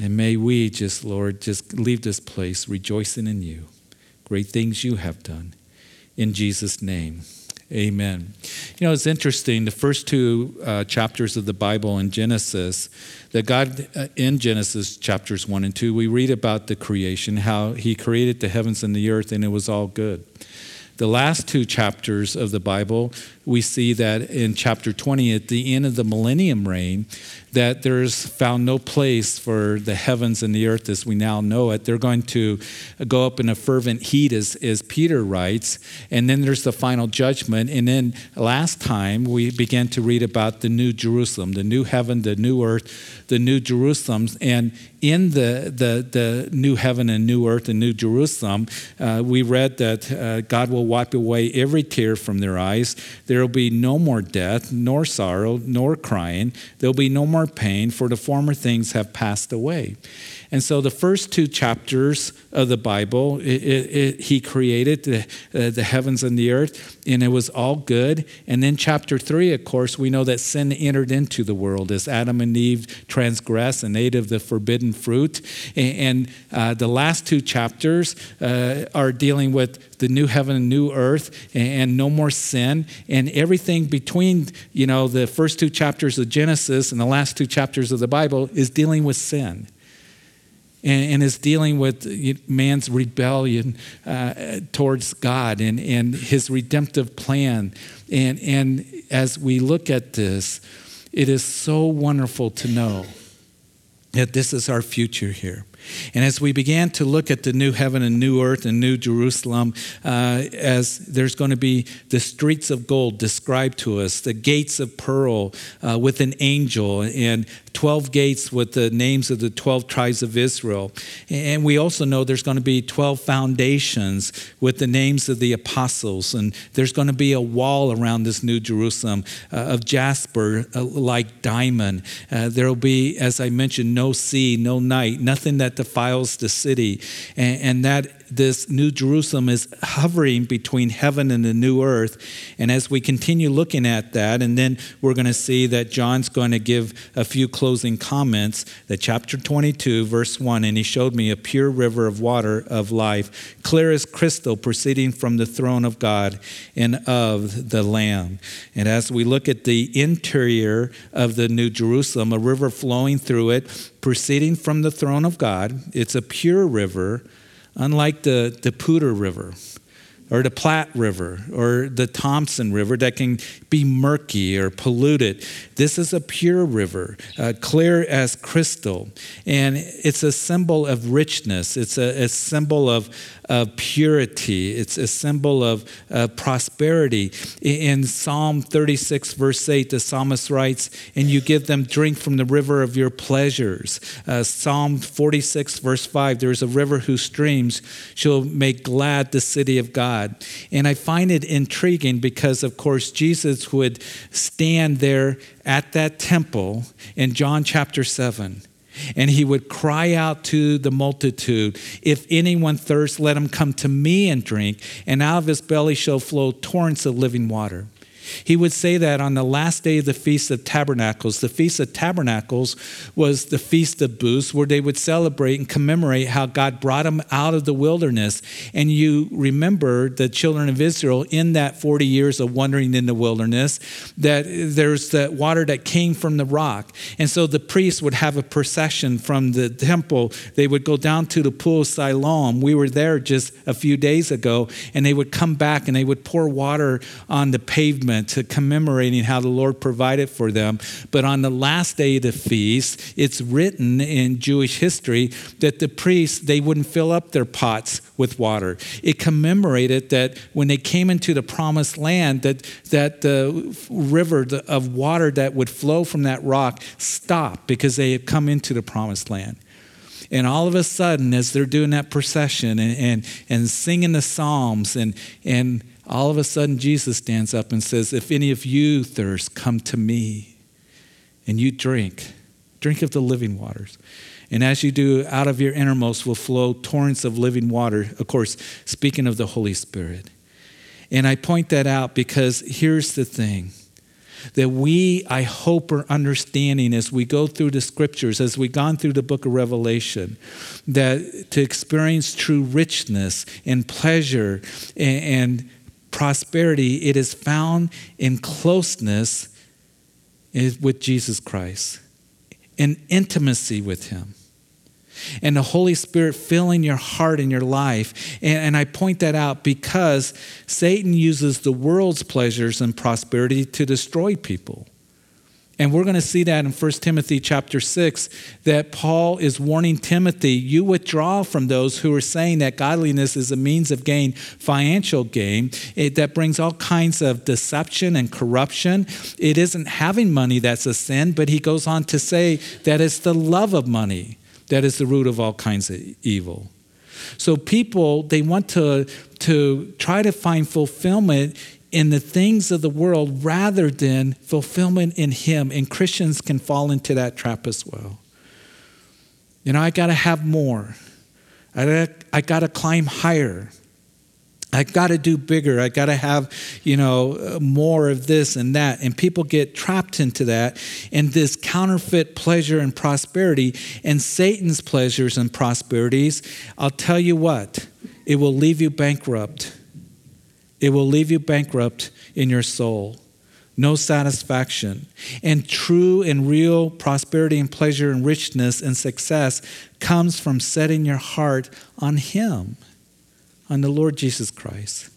And may we just, Lord, just leave this place rejoicing in you. Great things you have done. In Jesus' name, amen. You know, it's interesting. The first two uh, chapters of the Bible in Genesis, that God, uh, in Genesis chapters 1 and 2, we read about the creation, how He created the heavens and the earth, and it was all good. The last two chapters of the Bible, we see that in chapter 20, at the end of the millennium reign, that there's found no place for the heavens and the earth as we now know it. They're going to go up in a fervent heat, as, as Peter writes. And then there's the final judgment. And then last time we began to read about the new Jerusalem, the new heaven, the new earth, the new Jerusalem. And in the, the, the new heaven and new earth and new Jerusalem, uh, we read that uh, God will wipe away every tear from their eyes. There will be no more death, nor sorrow, nor crying. There'll be no more pain, for the former things have passed away. And so the first two chapters of the Bible, it, it, it, he created the, uh, the heavens and the earth, and it was all good. And then chapter three, of course, we know that sin entered into the world as Adam and Eve transgressed and ate of the forbidden fruit. And, and uh, the last two chapters uh, are dealing with the new heaven and new earth and, and no more sin. And everything between, you know, the first two chapters of Genesis and the last two chapters of the Bible is dealing with sin and, and is dealing with man's rebellion uh, towards God and, and his redemptive plan. And, and as we look at this, it is so wonderful to know that this is our future here. And as we began to look at the new heaven and new earth and new Jerusalem, uh, as there's going to be the streets of gold described to us, the gates of pearl uh, with an angel, and 12 gates with the names of the 12 tribes of Israel. And we also know there's going to be 12 foundations with the names of the apostles. And there's going to be a wall around this new Jerusalem uh, of jasper uh, like diamond. Uh, there will be, as I mentioned, no sea, no night, nothing that defiles the city. And, and that this new Jerusalem is hovering between heaven and the new earth. And as we continue looking at that, and then we're going to see that John's going to give a few closing comments, that chapter 22, verse 1, and he showed me a pure river of water of life, clear as crystal, proceeding from the throne of God and of the Lamb. And as we look at the interior of the New Jerusalem, a river flowing through it, proceeding from the throne of God, it's a pure river unlike the, the Poudre River or the Platte River or the Thompson River that can be murky or polluted. This is a pure river, uh, clear as crystal. And it's a symbol of richness, it's a, a symbol of, of purity, it's a symbol of uh, prosperity. In Psalm 36, verse 8, the psalmist writes, And you give them drink from the river of your pleasures. Uh, Psalm 46, verse 5, there is a river whose streams shall make glad the city of God. And I find it intriguing because, of course, Jesus would stand there at that temple in John chapter 7 and he would cry out to the multitude, If anyone thirsts, let him come to me and drink, and out of his belly shall flow torrents of living water. He would say that on the last day of the Feast of Tabernacles. The Feast of Tabernacles was the Feast of Booths, where they would celebrate and commemorate how God brought them out of the wilderness. And you remember the children of Israel in that 40 years of wandering in the wilderness, that there's that water that came from the rock. And so the priests would have a procession from the temple. They would go down to the pool of Siloam. We were there just a few days ago, and they would come back and they would pour water on the pavement to commemorating how the Lord provided for them. But on the last day of the feast, it's written in Jewish history that the priests, they wouldn't fill up their pots with water. It commemorated that when they came into the promised land, that, that the river of water that would flow from that rock stopped because they had come into the promised land. And all of a sudden, as they're doing that procession and, and, and singing the Psalms and, and all of a sudden Jesus stands up and says, If any of you thirst, come to me and you drink. Drink of the living waters. And as you do, out of your innermost will flow torrents of living water, of course, speaking of the Holy Spirit. And I point that out because here's the thing that we, I hope, are understanding as we go through the scriptures, as we've gone through the book of Revelation, that to experience true richness and pleasure and, and prosperity, it is found in closeness with Jesus Christ, in intimacy with Him and the Holy Spirit filling your heart and your life. And, and, I point that out because Satan uses the world's pleasures and prosperity to destroy people. And we're going to see that in 1 Timothy chapter 6 that Paul is warning Timothy, you withdraw from those who are saying that godliness is a means of gain, financial gain, it, that brings all kinds of deception and corruption. It isn't having money that's a sin, but he goes on to say that it's the love of money that is the root of all kinds of evil. So people, they want to, to try to find fulfillment in the things of the world rather than fulfillment in Him. And Christians can fall into that trap as well. You know, I got to have more. I, I got to climb higher. I got to do bigger. I got to have, you know, more of this and that. And people get trapped into that and this counterfeit pleasure and prosperity and Satan's pleasures and prosperities. I'll tell you what, it will leave you bankrupt. It will leave you bankrupt in your soul. No satisfaction. And true and real prosperity and pleasure and richness and success comes from setting your heart on Him on the Lord Jesus Christ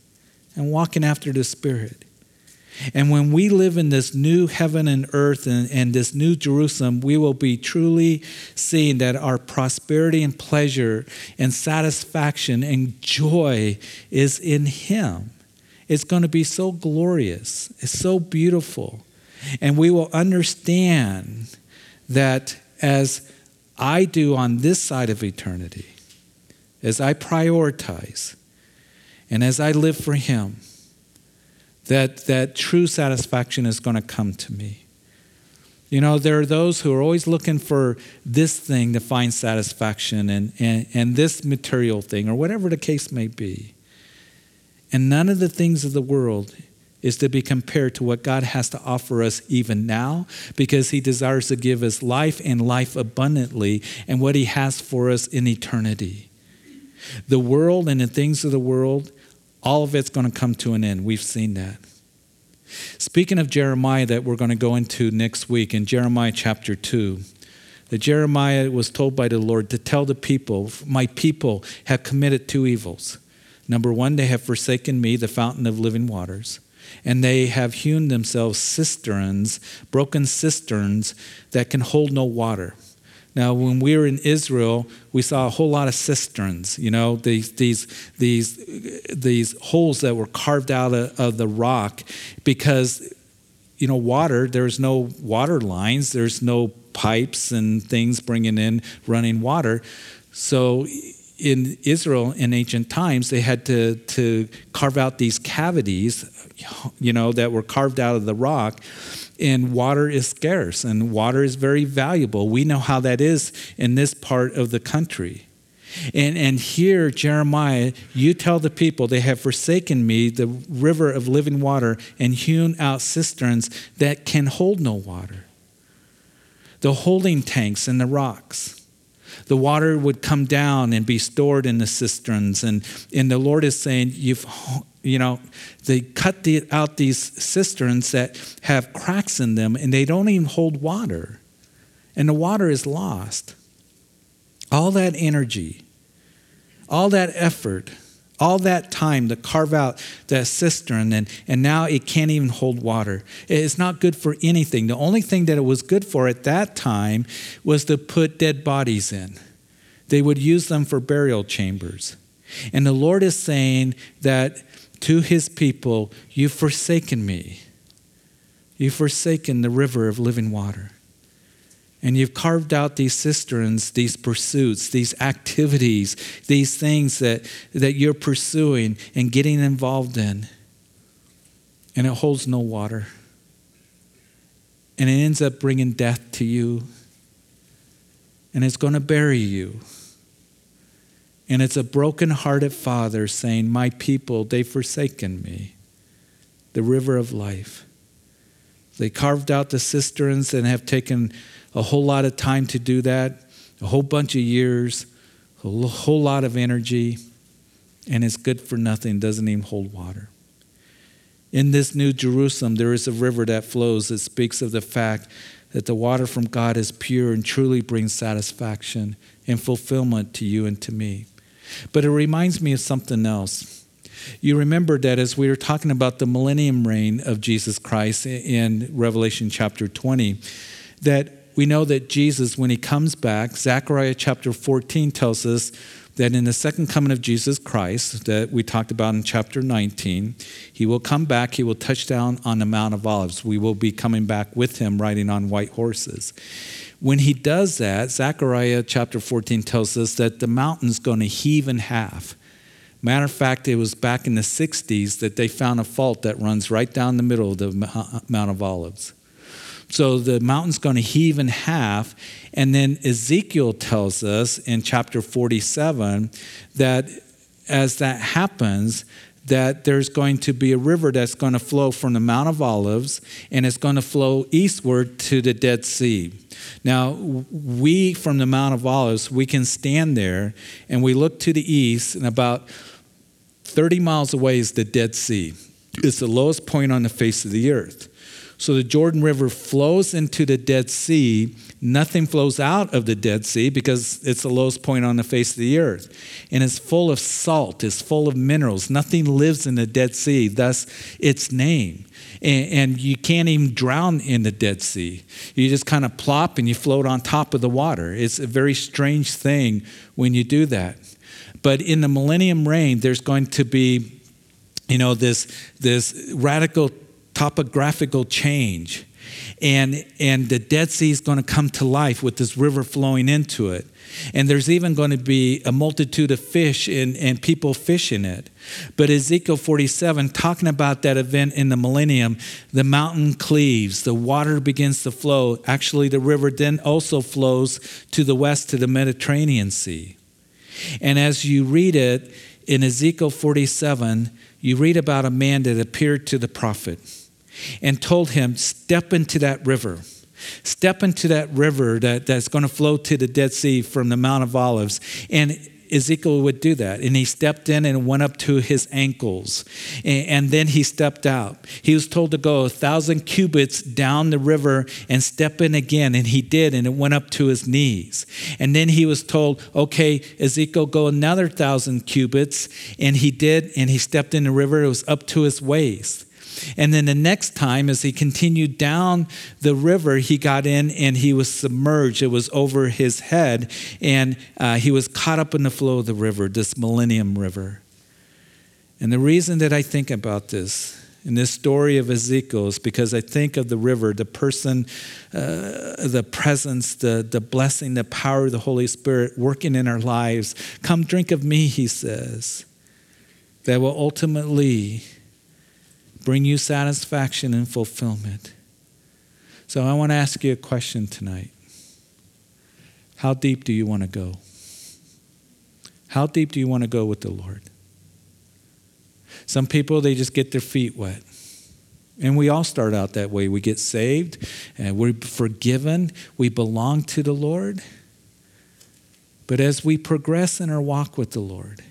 and walking after the Spirit. And when we live in this new heaven and earth and, and, this new Jerusalem, we will be truly seeing that our prosperity and pleasure and satisfaction and joy is in Him. It's going to be so glorious, it's so beautiful. And we will understand that as I do on this side of eternity, as I prioritize, and as I live for Him, that, that true satisfaction is going to come to me. You know, there are those who are always looking for this thing to find satisfaction and, and, and this material thing or whatever the case may be. And none of the things of the world is to be compared to what God has to offer us even now because He desires to give us life and life abundantly and what He has for us in eternity. The world and the things of the world all of it's going to come to an end. We've seen that. Speaking of Jeremiah, that we're going to go into next week in Jeremiah chapter 2, that Jeremiah was told by the Lord to tell the people, My people have committed two evils. Number one, they have forsaken me, the fountain of living waters, and they have hewn themselves cisterns, broken cisterns that can hold no water. Now, when we were in Israel, we saw a whole lot of cisterns, you know, these, these, these, these holes that were carved out of, of the rock because, you know, water, there's no water lines, there's no pipes and things bringing in running water. So in Israel in ancient times, they had to, to carve out these cavities, you know, that were carved out of the rock and water is scarce and water is very valuable. We know how that is in this part of the country. And, and here, Jeremiah, you tell the people they have forsaken me, the river of living water, and hewn out cisterns that can hold no water. The holding tanks and the rocks. The water would come down and be stored in the cisterns. And, and the Lord is saying, You've you know, they cut the, out these cisterns that have cracks in them and they don't even hold water. And the water is lost. All that energy, all that effort, all that time to carve out that cistern, and, and now it can't even hold water. It's not good for anything. The only thing that it was good for at that time was to put dead bodies in, they would use them for burial chambers. And the Lord is saying that to his people, You've forsaken me. You've forsaken the river of living water. And you've carved out these cisterns, these pursuits, these activities, these things that, that you're pursuing and getting involved in. And it holds no water. And it ends up bringing death to you. And it's going to bury you. And it's a broken-hearted father saying, My people, they've forsaken me, the river of life. They carved out the cisterns and have taken a whole lot of time to do that, a whole bunch of years, a whole lot of energy, and it's good for nothing, doesn't even hold water. In this new Jerusalem, there is a river that flows that speaks of the fact that the water from God is pure and truly brings satisfaction and fulfillment to you and to me. But it reminds me of something else. You remember that as we were talking about the millennium reign of Jesus Christ in Revelation chapter 20, that we know that Jesus, when he comes back, Zechariah chapter 14 tells us that in the second coming of Jesus Christ, that we talked about in chapter 19, he will come back, he will touch down on the Mount of Olives. We will be coming back with him riding on white horses. When he does that, Zechariah chapter 14 tells us that the mountain's going to heave in half. Matter of fact, it was back in the 60s that they found a fault that runs right down the middle of the Mount of Olives. So the mountain's going to heave in half. And then Ezekiel tells us in chapter 47 that as that happens, that there's going to be a river that's going to flow from the Mount of Olives and it's going to flow eastward to the Dead Sea. Now, we from the Mount of Olives, we can stand there and we look to the east, and about 30 miles away is the Dead Sea. It's the lowest point on the face of the earth. So the Jordan River flows into the Dead Sea. Nothing flows out of the Dead Sea because it's the lowest point on the face of the earth. And it's full of salt, it's full of minerals. Nothing lives in the Dead Sea, thus its name. And, and you can't even drown in the Dead Sea. You just kind of plop and you float on top of the water. It's a very strange thing when you do that. But in the millennium reign, there's going to be you know this this radical topographical change. And, and the Dead Sea is going to come to life with this river flowing into it. And there's even going to be a multitude of fish and, and people fishing it. But Ezekiel 47, talking about that event in the millennium, the mountain cleaves, the water begins to flow. Actually, the river then also flows to the west to the Mediterranean Sea. And as you read it in Ezekiel 47, you read about a man that appeared to the prophet and told him, Step into that river. Step into that river that, that's going to flow to the Dead Sea from the Mount of Olives. And Ezekiel would do that. And he stepped in and went up to his ankles. And, and, then he stepped out. He was told to go a thousand cubits down the river and step in again. And he did. And it went up to his knees. And then he was told, okay, Ezekiel, go another thousand cubits. And he did. And he stepped in the river. It was up to his waist. And then the next time, as he continued down the river, he got in and he was submerged. It was over his head, and uh, he was caught up in the flow of the river, this Millennium River. And the reason that I think about this in this story of Ezekiel is because I think of the river, the person, uh, the presence, the, the blessing, the power of the Holy Spirit working in our lives. Come drink of me, he says, that will ultimately bring you satisfaction and fulfillment. So I want to ask you a question tonight. How deep do you want to go? How deep do you want to go with the Lord? Some people, they just get their feet wet. And we all start out that way. We get saved and we're forgiven. We belong to the Lord. But as we progress in our walk with the Lord,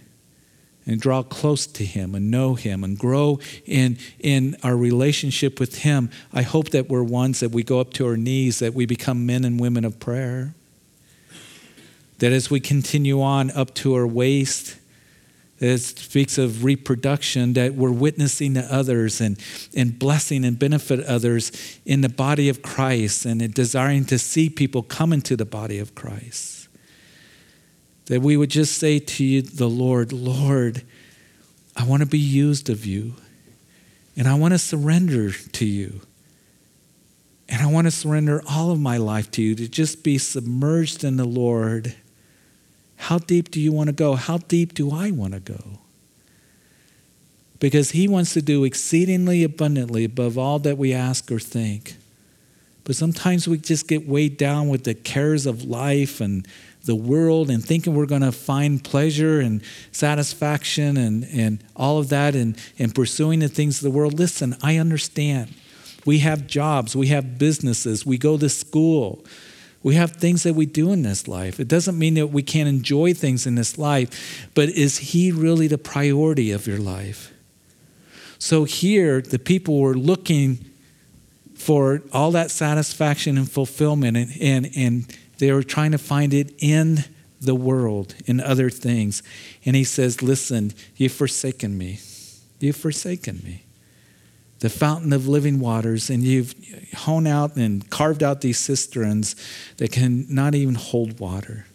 and draw close to Him and know Him and grow in, in our relationship with Him, I hope that we're ones that we go up to our knees, that we become men and women of prayer. That as we continue on up to our waist, it speaks of reproduction, that we're witnessing to others and, and blessing and benefit others in the body of Christ and desiring to see people come into the body of Christ. That we would just say to you, the Lord, Lord, I want to be used of you. And I want to surrender to you. And I want to surrender all of my life to you, to just be submerged in the Lord. How deep do you want to go? How deep do I want to go? Because He wants to do exceedingly abundantly above all that we ask or think. But sometimes we just get weighed down with the cares of life and the world and thinking we're going to find pleasure and satisfaction and, and all of that and, and pursuing the things of the world. Listen, I understand. We have jobs, we have businesses, we go to school. We have things that we do in this life. It doesn't mean that we can't enjoy things in this life, but is He really the priority of your life? So here, the people were looking for all that satisfaction and fulfillment, and, and, and they were trying to find it in the world, in other things. And he says, Listen, you've forsaken me. You've forsaken me. The fountain of living waters, and you've honed out and carved out these cisterns that can not even hold water.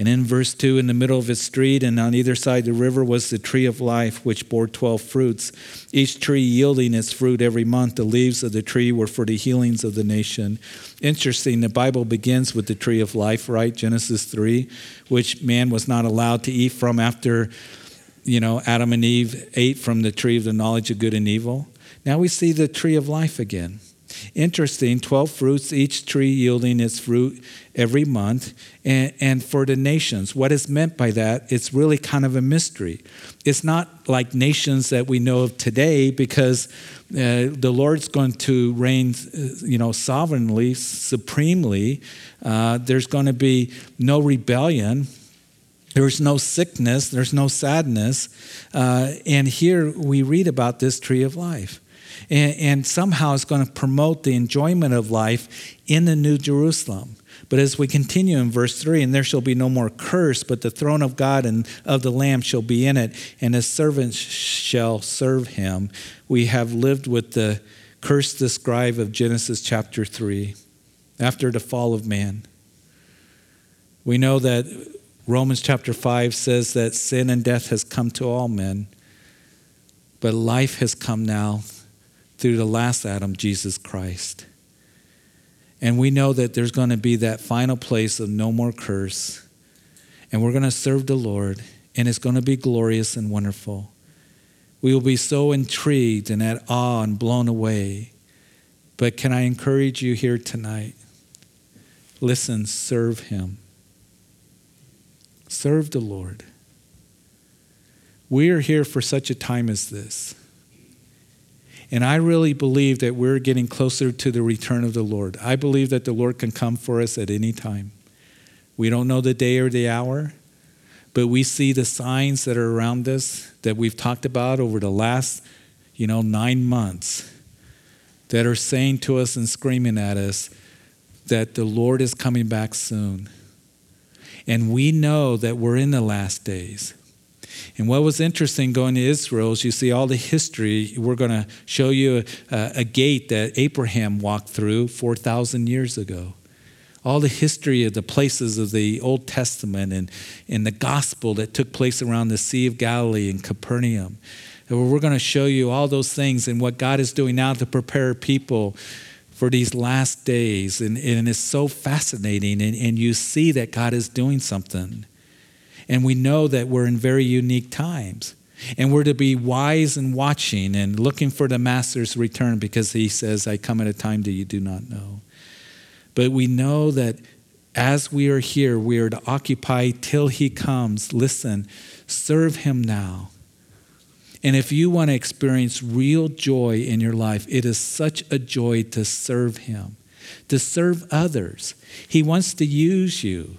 And in verse 2, in the middle of a street and on either side the river was the tree of life, which bore 12 fruits, each tree yielding its fruit every month. The leaves of the tree were for the healings of the nation. Interesting, the Bible begins with the tree of life, right? Genesis 3, which man was not allowed to eat from after, you know, Adam and Eve ate from the tree of the knowledge of good and evil. Now we see the tree of life again. Interesting, 12 fruits, each tree yielding its fruit every month. And, and for the nations, what is meant by that, it's really kind of a mystery. It's not like nations that we know of today because uh, the Lord's going to reign, you know, sovereignly, supremely. Uh, there's going to be no rebellion. There's no sickness. There's no sadness. Uh, and here we read about this tree of life and, and somehow it's going to promote the enjoyment of life in the New Jerusalem. But as we continue in verse 3, and there shall be no more curse, but the throne of God and of the Lamb shall be in it, and his servants shall serve him. We have lived with the curse described of Genesis chapter 3 after the fall of man. We know that Romans chapter 5 says that sin and death has come to all men, but life has come now through the last Adam, Jesus Christ. And we know that there's going to be that final place of no more curse. And we're going to serve the Lord, and it's going to be glorious and wonderful. We will be so intrigued and at awe and blown away. But can I encourage you here tonight? Listen, serve Him. Serve the Lord. We are here for such a time as this. And I really believe that we're getting closer to the return of the Lord. I believe that the Lord can come for us at any time. We don't know the day or the hour, but we see the signs that are around us that we've talked about over the last, you know, nine months that are saying to us and screaming at us that the Lord is coming back soon. And we know that we're in the last days. And what was interesting going to Israel is you see all the history. We're going to show you a, a gate that Abraham walked through 4,000 years ago. All the history of the places of the Old Testament and, and the gospel that took place around the Sea of Galilee and Capernaum. And we're going to show you all those things and what God is doing now to prepare people for these last days. And, and it's so fascinating. And, and you see that God is doing something. And we know that we're in very unique times. And we're to be wise and watching and looking for the master's return because he says, I come at a time that you do not know. But we know that as we are here, we are to occupy till he comes. Listen, serve him now. And if you want to experience real joy in your life, it is such a joy to serve him, to serve others. He wants to use you.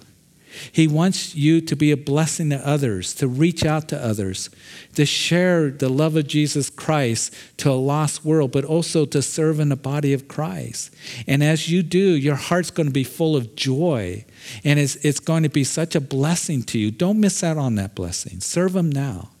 He wants you to be a blessing to others, to reach out to others, to share the love of Jesus Christ to a lost world, but also to serve in the body of Christ. And as you do, your heart's going to be full of joy, and it's, it's going to be such a blessing to you. Don't miss out on that blessing. Serve Him now.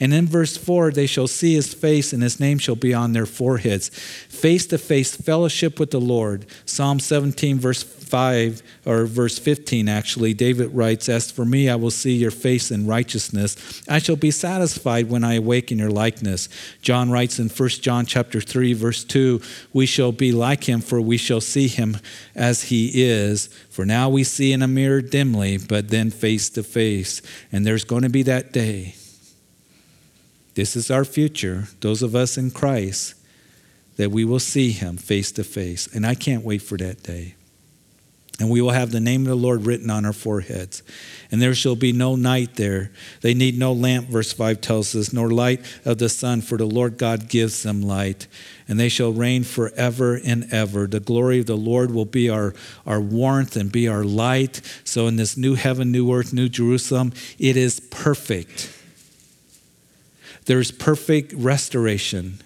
And in verse 4, they shall see his face, and his name shall be on their foreheads. Face to face fellowship with the Lord. Psalm 17, verse 5, or verse 15, actually, David writes, As for me, I will see your face in righteousness. I shall be satisfied when I awake in your likeness. John writes in 1 John chapter 3, verse 2, We shall be like him, for we shall see him as he is. For now we see in a mirror dimly, but then face to face. And there's going to be that day this is our future, those of us in Christ, that we will see him face to face. And I can't wait for that day. and we will have the name of the Lord written on our foreheads. And there shall be no night there. They need no lamp, verse 5 tells us, nor light of the sun, for the Lord God gives them light. And they shall reign forever and ever. The glory of the Lord will be our, our warmth and be our light. So, in this new heaven, new earth, new Jerusalem, it is perfect. There's perfect restoration,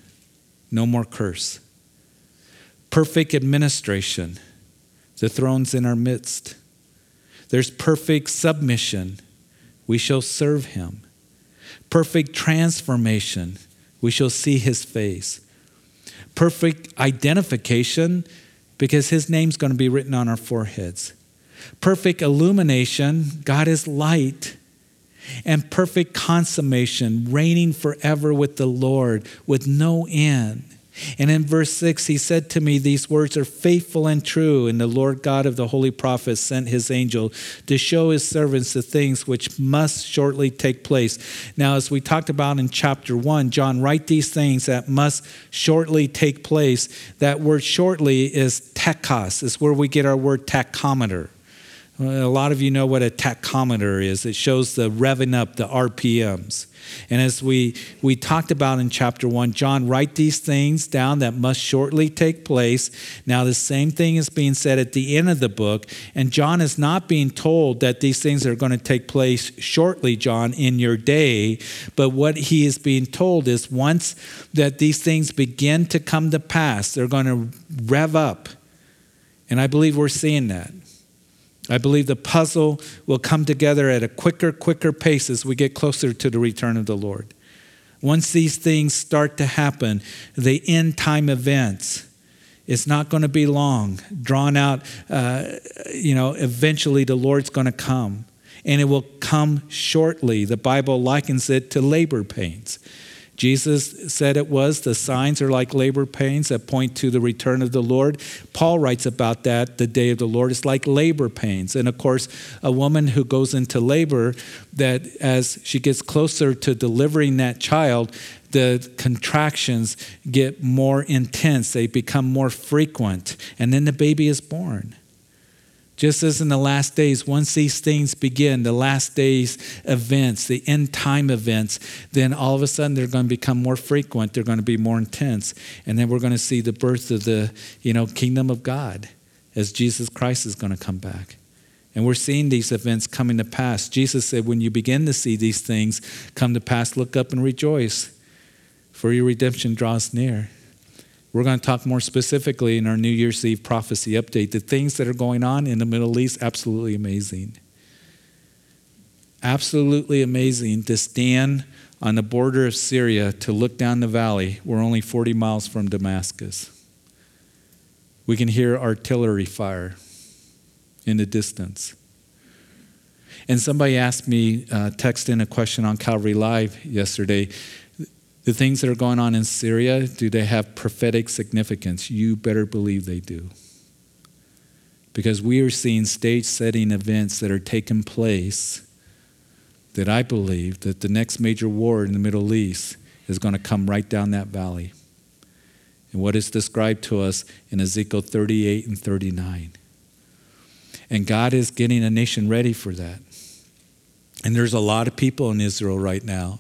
no more curse. Perfect administration the throne's in our midst. There's perfect submission. We shall serve him. Perfect transformation. We shall see his face. Perfect identification because his name's going to be written on our foreheads. Perfect illumination. God is light. And perfect consummation, reigning forever with the Lord with no end. And in verse 6, he said to me, These words are faithful and true. And the Lord God of the holy prophets sent his angel to show his servants the things which must shortly take place. Now, as we talked about in chapter 1, John, write these things that must shortly take place. That word shortly is tachos, is where we get our word tachometer. Uh, a lot of you know what a tachometer is. It shows the revving up, the RPMs. And as we, we talked about in chapter one, John, write these things down that must shortly take place. Now, the same thing is being said at the end of the book. And John is not being told that these things are going to take place shortly, John, in your day. But what he is being told is once that these things begin to come to pass, they're going to rev up. And I believe we're seeing that. I believe the puzzle will come together at a quicker, quicker pace as we get closer to the return of the Lord. Once these things start to happen, the end time events, it's not going to be long, drawn out. Uh, you know, eventually the Lord's going to come, and it will come shortly. The Bible likens it to labor pains. Jesus said it was. The signs are like labor pains that point to the return of the Lord. Paul writes about that. The day of the Lord is like labor pains. And of course, a woman who goes into labor, that as she gets closer to delivering that child, the contractions get more intense, they become more frequent, and then the baby is born. Just as in the last days, once these things begin, the last days events, the end time events, then all of a sudden they're going to become more frequent, they're going to be more intense. And then we're going to see the birth of the, you know, kingdom of God as Jesus Christ is going to come back. And we're seeing these events coming to pass. Jesus said, when you begin to see these things come to pass, look up and rejoice, for your redemption draws near. We're going to talk more specifically in our New Year's Eve prophecy update. The things that are going on in the Middle East, absolutely amazing. Absolutely amazing to stand on the border of Syria to look down the valley. We're only 40 miles from Damascus. We can hear artillery fire in the distance. And somebody asked me, uh, text in a question on Calvary Live yesterday the things that are going on in Syria, do they have prophetic significance? You better believe they do. Because we are seeing stage setting events that are taking place that I believe that the next major war in the Middle East is going to come right down that valley. And what is described to us in Ezekiel 38 and 39. And God is getting a nation ready for that. And there's a lot of people in Israel right now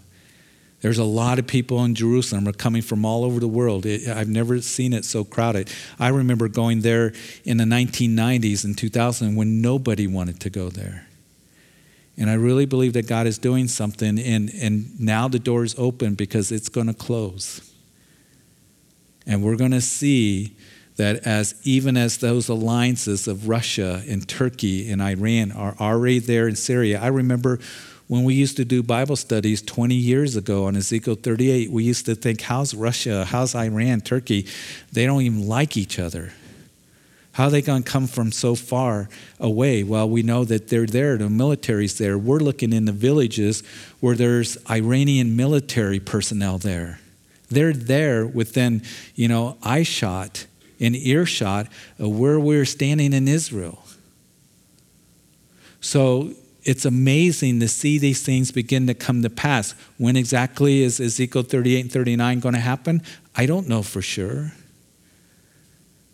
there's a lot of people in Jerusalem are coming from all over the world. It, I've never seen it so crowded. I remember going there in the 1990s and 2000 when nobody wanted to go there. And I really believe that God is doing something, and, and now the door is open because it's going to close. And we're going to see that as even as those alliances of Russia and Turkey and Iran are already there in Syria, I remember when we used to do Bible studies 20 years ago on Ezekiel 38, we used to think, how's Russia, how's Iran, Turkey? They don't even like each other. How are they going to come from so far away? Well, we know that they're there, the military's there. We're looking in the villages where there's Iranian military personnel there. They're there within, you know, eye shot and earshot of where we're standing in Israel. So it's amazing to see these things begin to come to pass. When exactly is Ezekiel 38 and 39 going to happen? I don't know for sure.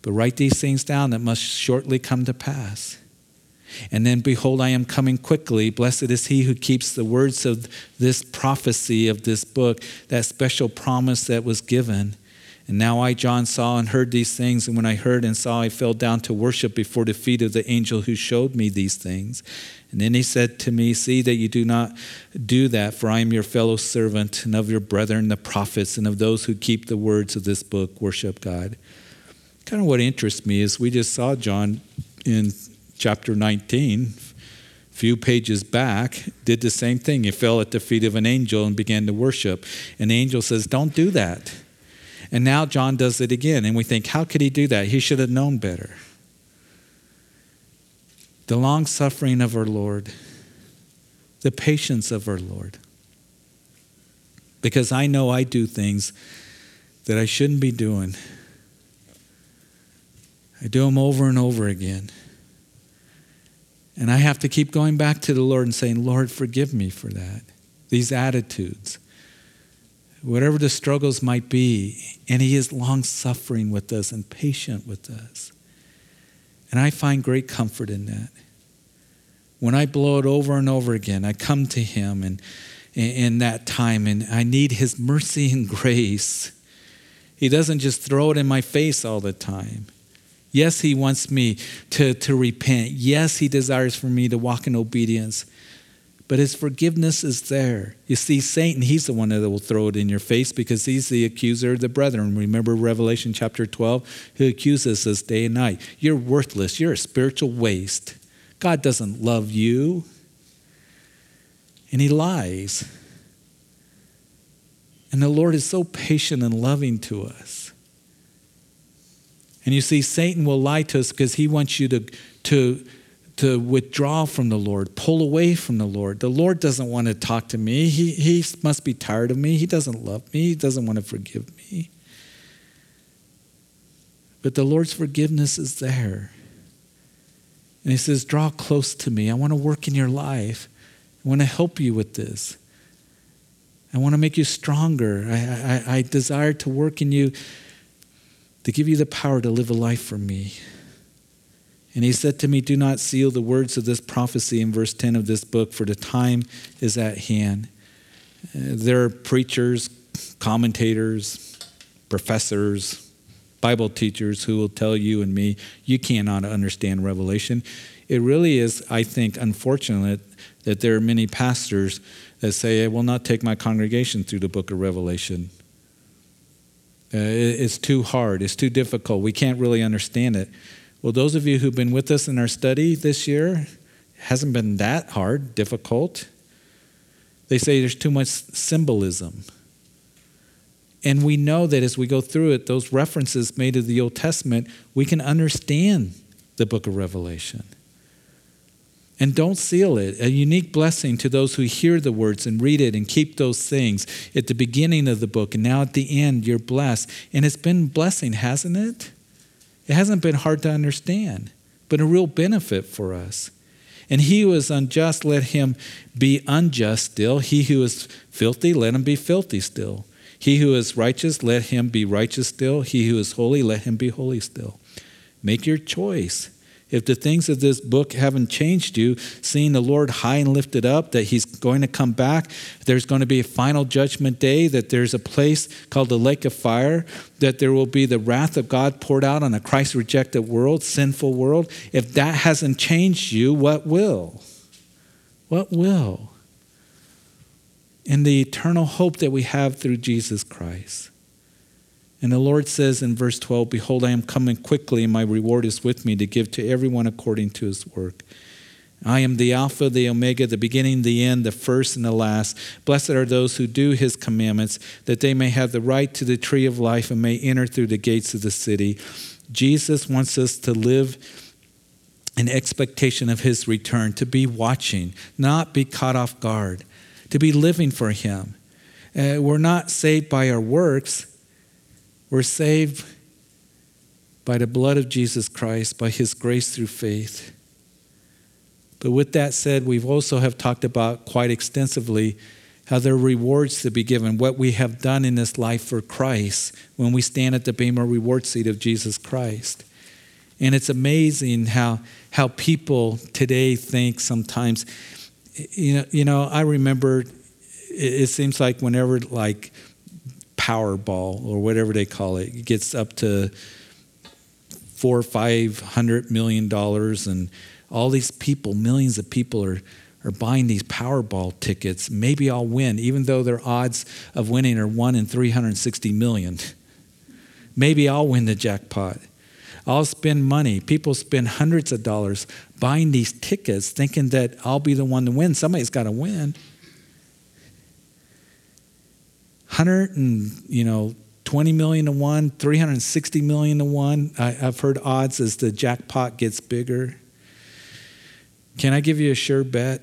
But write these things down that must shortly come to pass. And then, behold, I am coming quickly. Blessed is he who keeps the words of this prophecy of this book, that special promise that was given. And now I, John, saw and heard these things. And when I heard and saw, I fell down to worship before the feet of the angel who showed me these things. And then he said to me, See that you do not do that, for I am your fellow servant and of your brethren, the prophets, and of those who keep the words of this book, worship God. Kind of what interests me is we just saw John in chapter 19, a few pages back, did the same thing. He fell at the feet of an angel and began to worship. And angel says, Don't do that. And now John does it again. And we think, How could he do that? He should have known better. The long suffering of our Lord, the patience of our Lord. Because I know I do things that I shouldn't be doing. I do them over and over again. And I have to keep going back to the Lord and saying, Lord, forgive me for that. These attitudes, whatever the struggles might be. And He is long suffering with us and patient with us. And I find great comfort in that. When I blow it over and over again, I come to Him and in that time and I need His mercy and grace. He doesn't just throw it in my face all the time. Yes, He wants me to, to repent. Yes, He desires for me to walk in obedience. But His forgiveness is there. You see, Satan, he's the one that will throw it in your face because he's the accuser of the brethren. Remember Revelation chapter 12? He accuses us day and night. You're worthless. You're a spiritual waste. God doesn't love you. And he lies. And the Lord is so patient and loving to us. And you see, Satan will lie to us because he wants you to, to, to withdraw from the Lord, pull away from the Lord. The Lord doesn't want to talk to me. He, he must be tired of me. He doesn't love me. He doesn't want to forgive me. But the Lord's forgiveness is there. And He says, Draw close to me. I want to work in your life. I want to help you with this. I want to make you stronger. I, I, I desire to work in you to give you the power to live a life for me. And he said to me, Do not seal the words of this prophecy in verse 10 of this book, for the time is at hand. Uh, there are preachers, commentators, professors, Bible teachers who will tell you and me, you cannot understand Revelation. It really is, I think, unfortunate that there are many pastors that say, I will not take my congregation through the book of Revelation. Uh, it's too hard, it's too difficult. We can't really understand it. Well, those of you who've been with us in our study this year, hasn't been that hard, difficult. They say there's too much symbolism. And we know that as we go through it, those references made to the Old Testament, we can understand the book of Revelation. And don't seal it. A unique blessing to those who hear the words and read it and keep those things at the beginning of the book. And now at the end, you're blessed. And it's been blessing, hasn't it? It hasn't been hard to understand, but a real benefit for us. And he who is unjust, let him be unjust still. He who is filthy, let him be filthy still. He who is righteous, let him be righteous still. He who is holy, let him be holy still. Make your choice. If the things of this book haven't changed you, seeing the Lord high and lifted up, that He's going to come back, there's going to be a final judgment day, that there's a place called the lake of fire, that there will be the wrath of God poured out on a Christ rejected world, sinful world. If that hasn't changed you, what will? What will? In the eternal hope that we have through Jesus Christ. And the Lord says in verse 12, Behold, I am coming quickly, and my reward is with me to give to everyone according to his work. I am the Alpha, the Omega, the beginning, the end, the first and the last. Blessed are those who do his commandments, that they may have the right to the tree of life and may enter through the gates of the city. Jesus wants us to live in expectation of his return, to be watching, not be caught off guard, to be living for him. Uh, we're not saved by our works we're saved by the blood of Jesus Christ, by his grace through faith. But with that said, we've also have talked about quite extensively how there are rewards to be given, what we have done in this life for Christ when we stand at the Bema reward seat of Jesus Christ. And it's amazing how, how people today think sometimes. You know, you know. I remember. It seems like whenever like Powerball or whatever they call it, it gets up to four or five hundred million dollars, and all these people, millions of people, are are buying these Powerball tickets. Maybe I'll win, even though their odds of winning are one in 360 million. Maybe I'll win the jackpot. I'll spend money. People spend hundreds of dollars buying these tickets, thinking that I'll be the one to win. Somebody's got to win. Hundred and you know, twenty million to one, three hundred sixty million to one. I, have heard odds as the jackpot gets bigger. Can I give you a sure bet?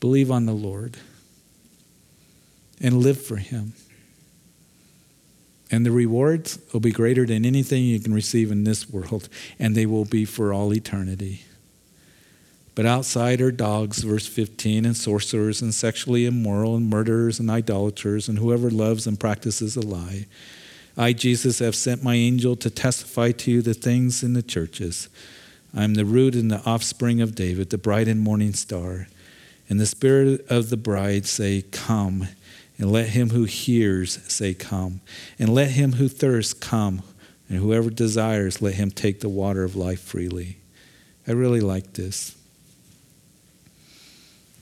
Believe on the Lord and live for Him. And the rewards will be greater than anything you can receive in this world, and they will be for all eternity. But outside are dogs, verse 15, and sorcerers, and sexually immoral, and murderers, and idolaters, and whoever loves and practices a lie. I, Jesus, have sent my angel to testify to you the things in the churches. I am the root and the offspring of David, the bright and morning star. And the spirit of the bride say, Come. And let him who hears say, Come. And let him who thirsts come. And whoever desires, let him take the water of life freely. I really like this.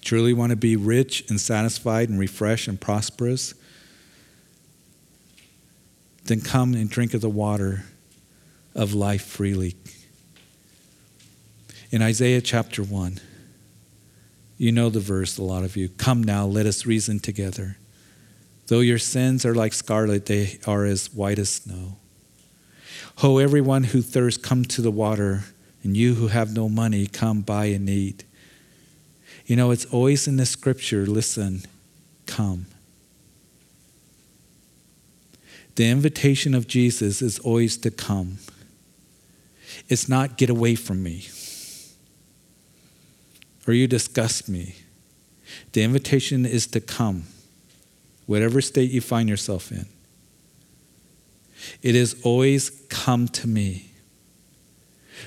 Truly want to be rich and satisfied and refreshed and prosperous? Then come and drink of the water of life freely. In Isaiah chapter 1, you know the verse, a lot of you. Come now, let us reason together. Though your sins are like scarlet, they are as white as snow. Ho, everyone who thirsts, come to the water, and you who have no money, come buy and eat. You know, it's always in the scripture listen, come. The invitation of Jesus is always to come. It's not get away from me or you disgust me. The invitation is to come whatever state you find yourself in. It is always come to me.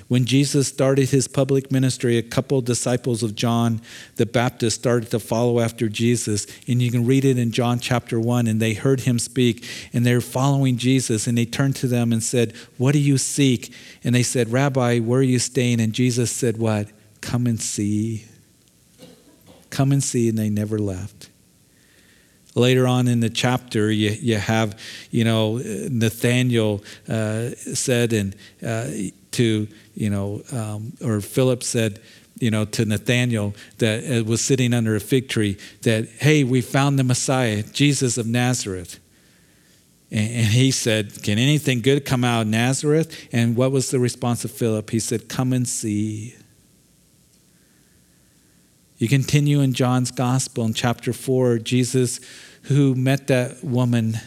When Jesus started his public ministry, a couple disciples of John the Baptist started to follow after Jesus. And you can read it in John chapter 1. And they heard him speak, and they're following Jesus. And they turned to them and said, What do you seek? And they said, Rabbi, where are you staying? And Jesus said, What? Come and see. Come and see. And they never left. Later on in the chapter, you, you have, you know, Nathaniel uh, said and uh, to, you know, um, or Philip said, you know, to Nathaniel that uh, was sitting under a fig tree that, hey, we found the Messiah, Jesus of Nazareth. And, he said, can anything good come out of Nazareth? And what was the response of Philip? He said, come and see. You continue in John's gospel in chapter 4, Jesus, who met that woman,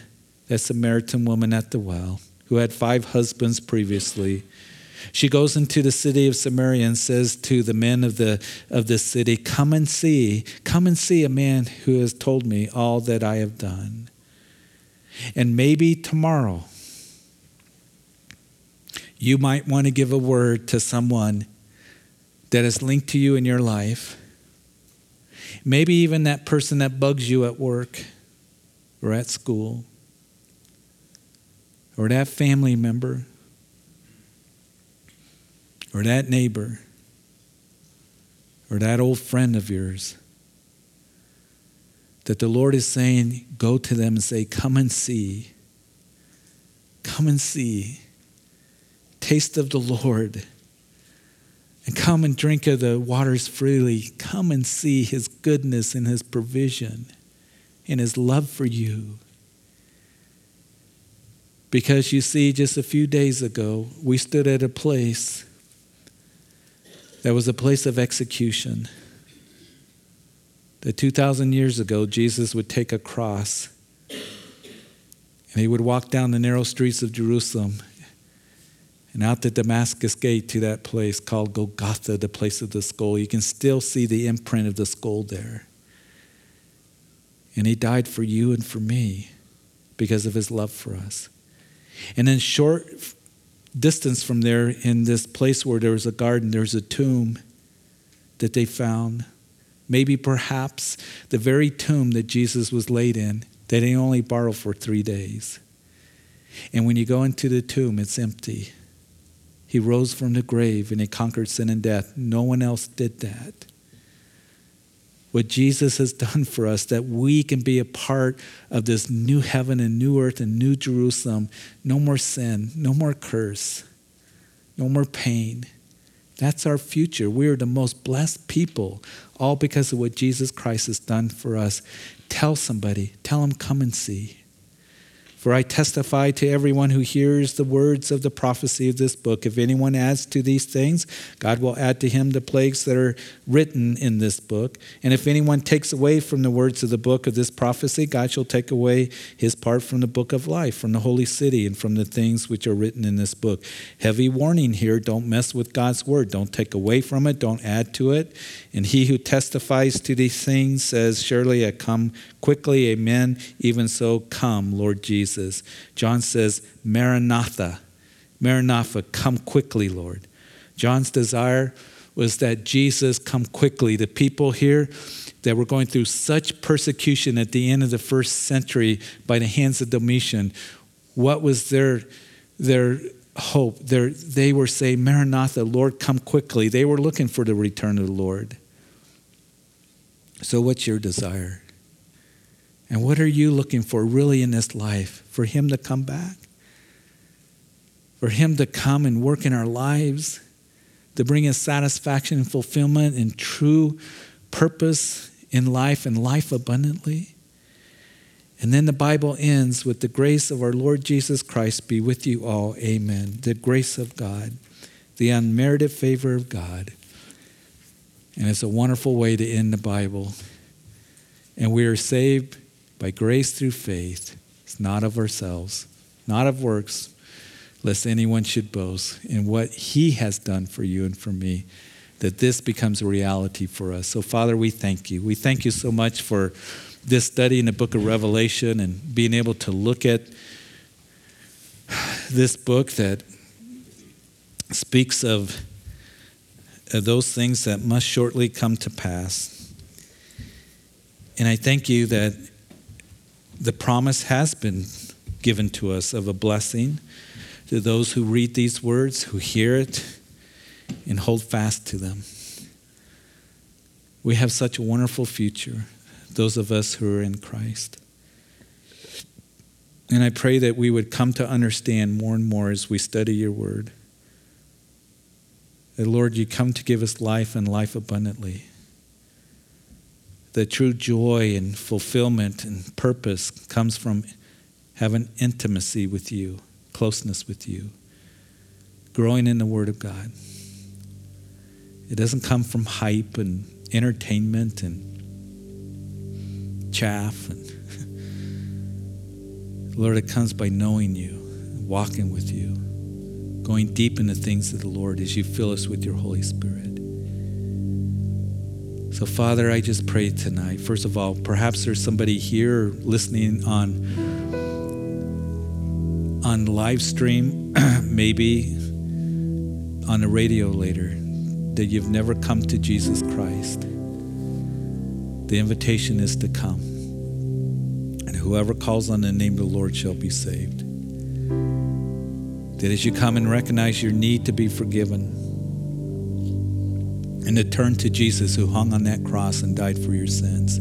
that Samaritan woman at the well, who had five husbands previously. She goes into the city of Samaria and says to the men of the, of the city, Come and see, come and see a man who has told me all that I have done. And maybe tomorrow, you might want to give a word to someone that is linked to you in your life Maybe even that person that bugs you at work or at school or that family member or that neighbor or that old friend of yours. That the Lord is saying, go to them and say, Come and see. Come and see. Taste of the Lord and come and drink of the waters freely. Come and see his goodness and his provision and his love for you. Because you see, just a few days ago, we stood at a place that was a place of execution. That 2,000 years ago, Jesus would take a cross and he would walk down the narrow streets of Jerusalem and out the Damascus gate to that place called Golgotha, the place of the skull. You can still see the imprint of the skull there. And he died for you and for me because of his love for us. And in short distance from there, in this place where there was a garden, there's a tomb that they found. Maybe perhaps the very tomb that Jesus was laid in, that he only borrowed for three days. And when you go into the tomb, it's empty. He rose from the grave and he conquered sin and death. No one else did that. What Jesus has done for us, that we can be a part of this new heaven and new earth and new Jerusalem. No more sin, no more curse, no more pain. That's our future. We are the most blessed people, all because of what Jesus Christ has done for us. Tell somebody, tell them, come and see. For I testify to everyone who hears the words of the prophecy of this book. If anyone adds to these things, God will add to him the plagues that are written in this book. And if anyone takes away from the words of the book of this prophecy, God shall take away his part from the book of life, from the holy city, and from the things which are written in this book. Heavy warning here don't mess with God's word. Don't take away from it, don't add to it. And he who testifies to these things says, Surely I come quickly. Amen. Even so, come, Lord Jesus. John says, Maranatha. Maranatha, come quickly, Lord. John's desire was that Jesus come quickly. The people here that were going through such persecution at the end of the first century by the hands of Domitian, what was their, their hope? Their, they were saying, Maranatha, Lord, come quickly. They were looking for the return of the Lord. So, what's your desire? And what are you looking for really in this life? For Him to come back? For Him to come and work in our lives? To bring us satisfaction and fulfillment and true purpose in life and life abundantly? And then the Bible ends with the grace of our Lord Jesus Christ be with you all. Amen. The grace of God, the unmerited favor of God. And it's a wonderful way to end the Bible. And we are saved by grace through faith. It's not of ourselves, not of works, lest anyone should boast in what He has done for you and for me, that this becomes a reality for us. So, Father, we thank you. We thank you so much for this study in the book of Revelation and being able to look at this book that speaks of those things that must shortly come to pass. And I thank you that the promise has been given to us of a blessing to those who read these words, who hear it, and hold fast to them. We have such a wonderful future, those of us who are in Christ. And I pray that we would come to understand more and more as we study your word. That, Lord, you come to give us life and life abundantly. The true joy and fulfillment and purpose comes from having intimacy with you, closeness with you, growing in the Word of God. It doesn't come from hype and entertainment and chaff. And Lord, it comes by knowing you, walking with you going deep into things of the Lord as you fill us with your Holy Spirit. So, Father, I just pray tonight. First of all, perhaps there's somebody here listening on on live stream, maybe on the radio later, that you've never come to Jesus Christ. The invitation is to come. And whoever calls on the name of the Lord shall be saved. That as you come and recognize your need to be forgiven and to turn to Jesus who hung on that cross and died for your sins,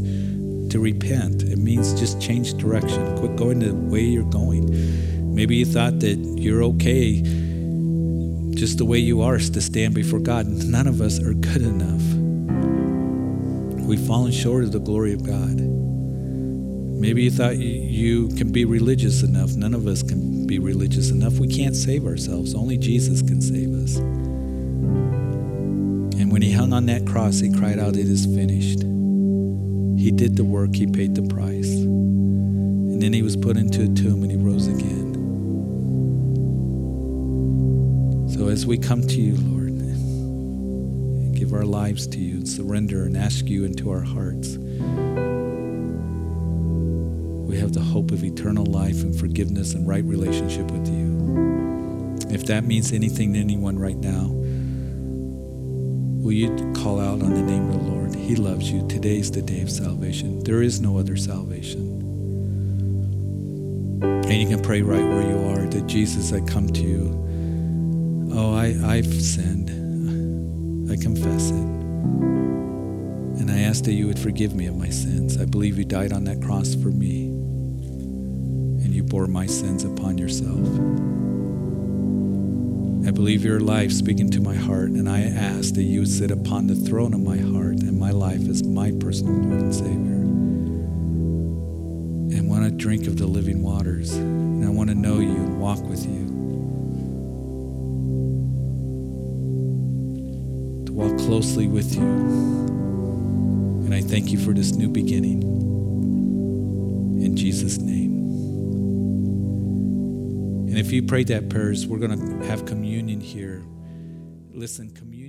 to repent. It means just change direction. Quit going the way you're going. Maybe you thought that you're okay just the way you are to stand before God. None of us are good enough. We've fallen short of the glory of God. Maybe you thought you can be religious enough. None of us can be religious enough. We can't save ourselves. Only Jesus when he hung on that cross, he cried out, It is finished. He did the work, he paid the price. And then he was put into a tomb and he rose again. So as we come to you, Lord, and give our lives to you and surrender and ask you into our hearts we have the hope of eternal life and forgiveness and right relationship with you. If that means anything to anyone right now, will you call out on the name of the Lord? He loves you. Today's the day of salvation. There is no other salvation. And you can pray right where you are that Jesus, I come to you. Oh, I, I've sinned. I confess it. And I ask that you would forgive me of my sins. I believe you died on that cross for me. And you bore my sins upon yourself. I believe your life speaking to my heart, and I ask that you sit upon the throne of my heart and my life as my personal Lord and Savior. And want to drink of the living waters. And I want to know you and walk with you. To walk closely with you. And I thank you for this new beginning. In Jesus' name. And if you prayed that prayers, we're going to have communion here. Listen, communion.